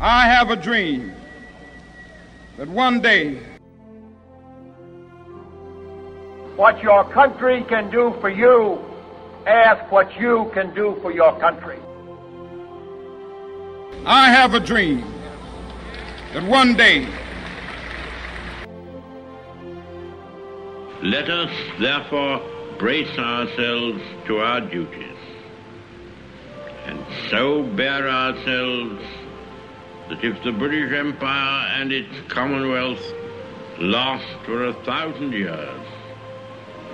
I have a dream that one day what your country can do for you, ask what you can do for your country. I have a dream that one day Let us therefore brace ourselves to our duties and so bear ourselves that if the British Empire and its Commonwealth last for a thousand years,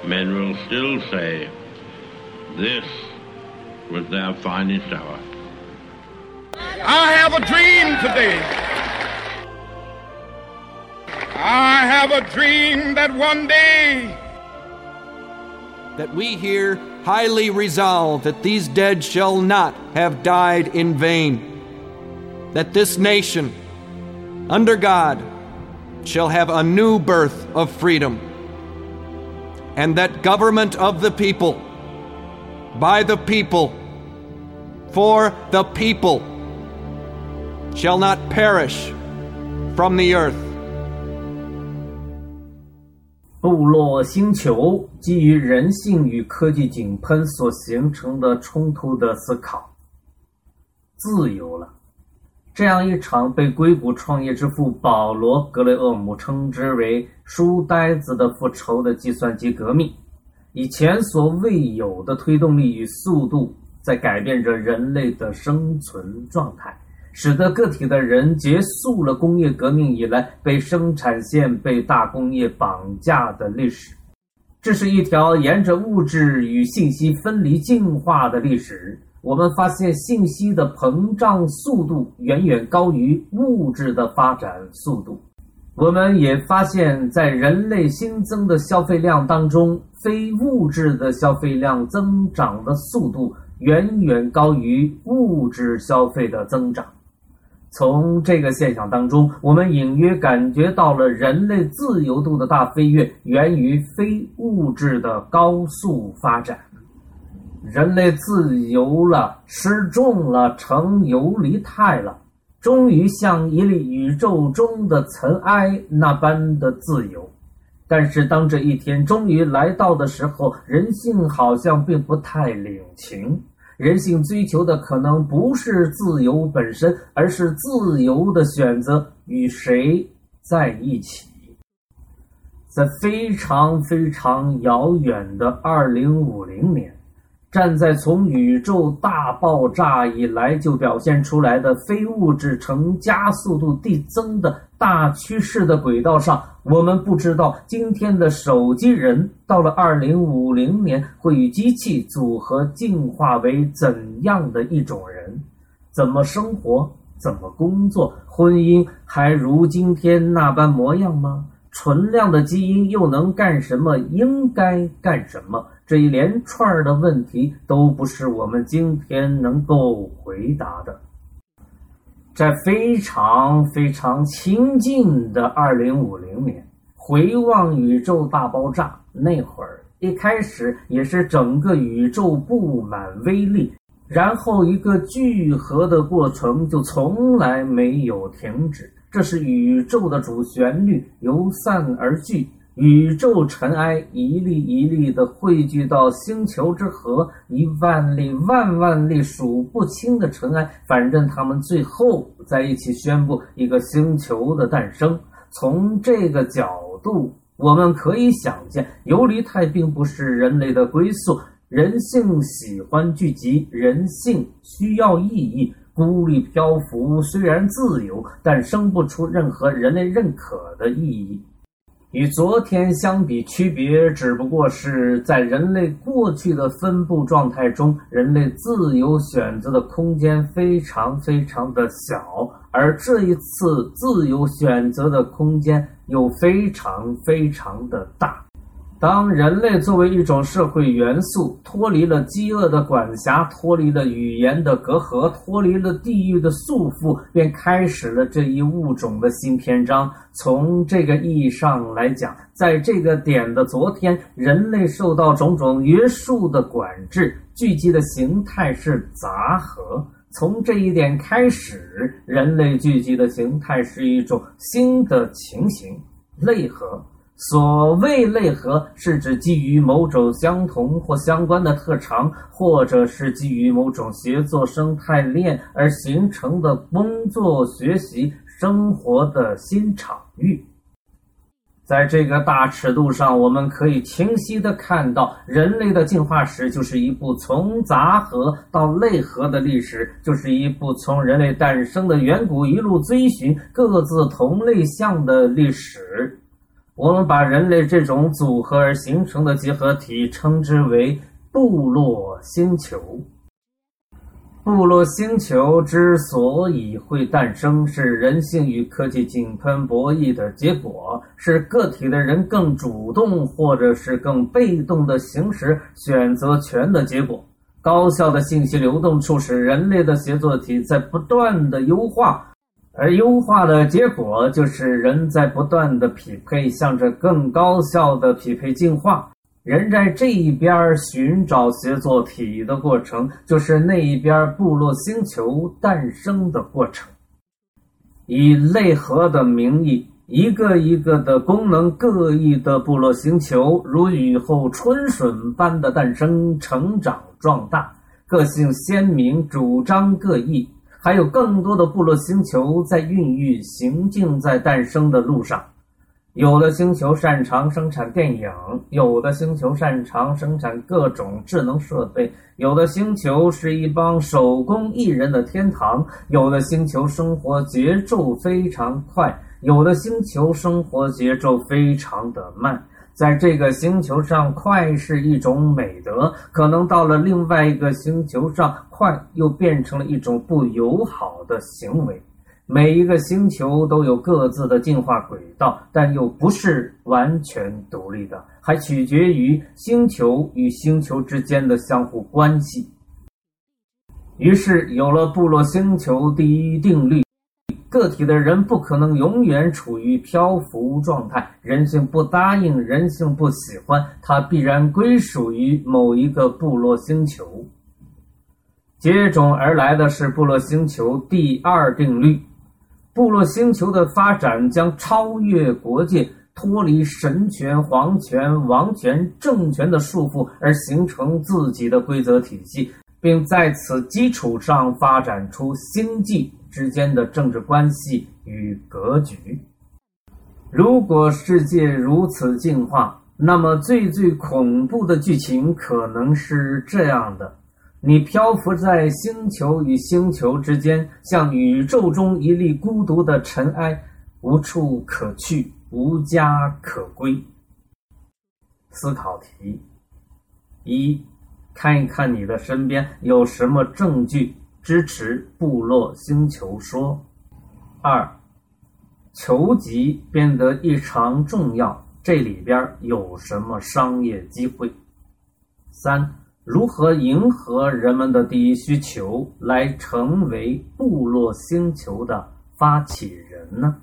men will still say, this was their finest hour. I have a dream today. I have a dream that one day that we here highly resolve that these dead shall not have died in vain, that this nation, under God, shall have a new birth of freedom, and that government of the people, by the people, for the people, shall not perish from the earth. 部落星球基于人性与科技井喷所形成的冲突的思考。自由了，这样一场被硅谷创业之父保罗·格雷厄姆称之为“书呆子的复仇”的计算机革命，以前所未有的推动力与速度，在改变着人类的生存状态。使得个体的人结束了工业革命以来被生产线、被大工业绑架的历史。这是一条沿着物质与信息分离进化的历史。我们发现，信息的膨胀速度远远高于物质的发展速度。我们也发现，在人类新增的消费量当中，非物质的消费量增长的速度远远高于物质消费的增长。从这个现象当中，我们隐约感觉到了人类自由度的大飞跃源于非物质的高速发展。人类自由了，失重了，成游离态了，终于像一粒宇宙中的尘埃那般的自由。但是，当这一天终于来到的时候，人性好像并不太领情。人性追求的可能不是自由本身，而是自由的选择与谁在一起。在非常非常遥远的二零五零年，站在从宇宙大爆炸以来就表现出来的非物质成加速度递增的大趋势的轨道上。我们不知道今天的手机人到了二零五零年会与机器组合进化为怎样的一种人？怎么生活？怎么工作？婚姻还如今天那般模样吗？存量的基因又能干什么？应该干什么？这一连串的问题都不是我们今天能够回答的。在非常非常亲近的二零五零年，回望宇宙大爆炸那会儿，一开始也是整个宇宙布满威力，然后一个聚合的过程就从来没有停止。这是宇宙的主旋律，由散而聚。宇宙尘埃一粒一粒的汇聚到星球之河，一万粒万万粒数不清的尘埃，反正他们最后在一起宣布一个星球的诞生。从这个角度，我们可以想见，游离态并不是人类的归宿。人性喜欢聚集，人性需要意义。孤立漂浮虽然自由，但生不出任何人类认可的意义。与昨天相比，区别只不过是在人类过去的分布状态中，人类自由选择的空间非常非常的小，而这一次自由选择的空间又非常非常的大。当人类作为一种社会元素脱离了饥饿的管辖，脱离了语言的隔阂，脱离了地域的束缚，便开始了这一物种的新篇章。从这个意义上来讲，在这个点的昨天，人类受到种种约束的管制，聚集的形态是杂合。从这一点开始，人类聚集的形态是一种新的情形——类合。所谓类合，是指基于某种相同或相关的特长，或者是基于某种协作生态链而形成的工作、学习、生活的新场域。在这个大尺度上，我们可以清晰地看到，人类的进化史就是一部从杂合到类合的历史，就是一部从人类诞生的远古一路追寻各自同类项的历史。我们把人类这种组合而形成的结合体称之为部落星球。部落星球之所以会诞生，是人性与科技井喷博弈的结果，是个体的人更主动或者是更被动的行使选择权的结果。高效的信息流动促使人类的协作体在不断的优化。而优化的结果就是人在不断的匹配，向着更高效的匹配进化。人在这一边寻找协作体的过程，就是那一边部落星球诞生的过程。以类合的名义，一个一个的功能各异的部落星球，如雨后春笋般的诞生、成长、壮大，个性鲜明，主张各异。还有更多的部落星球在孕育、行进在诞生的路上。有的星球擅长生产电影，有的星球擅长生产各种智能设备，有的星球是一帮手工艺人的天堂，有的星球生活节奏非常快，有的星球生活节奏非常的慢。在这个星球上，快是一种美德；可能到了另外一个星球上，快又变成了一种不友好的行为。每一个星球都有各自的进化轨道，但又不是完全独立的，还取决于星球与星球之间的相互关系。于是，有了部落星球第一定律。个体的人不可能永远处于漂浮状态，人性不答应，人性不喜欢，它必然归属于某一个部落星球。接踵而来的是部落星球第二定律：部落星球的发展将超越国界，脱离神权、皇权、王权、政权的束缚，而形成自己的规则体系，并在此基础上发展出星际。之间的政治关系与格局。如果世界如此进化，那么最最恐怖的剧情可能是这样的：你漂浮在星球与星球之间，像宇宙中一粒孤独的尘埃，无处可去，无家可归。思考题：一，看一看你的身边有什么证据。支持部落星球说。二，求集变得异常重要，这里边有什么商业机会？三，如何迎合人们的第一需求，来成为部落星球的发起人呢？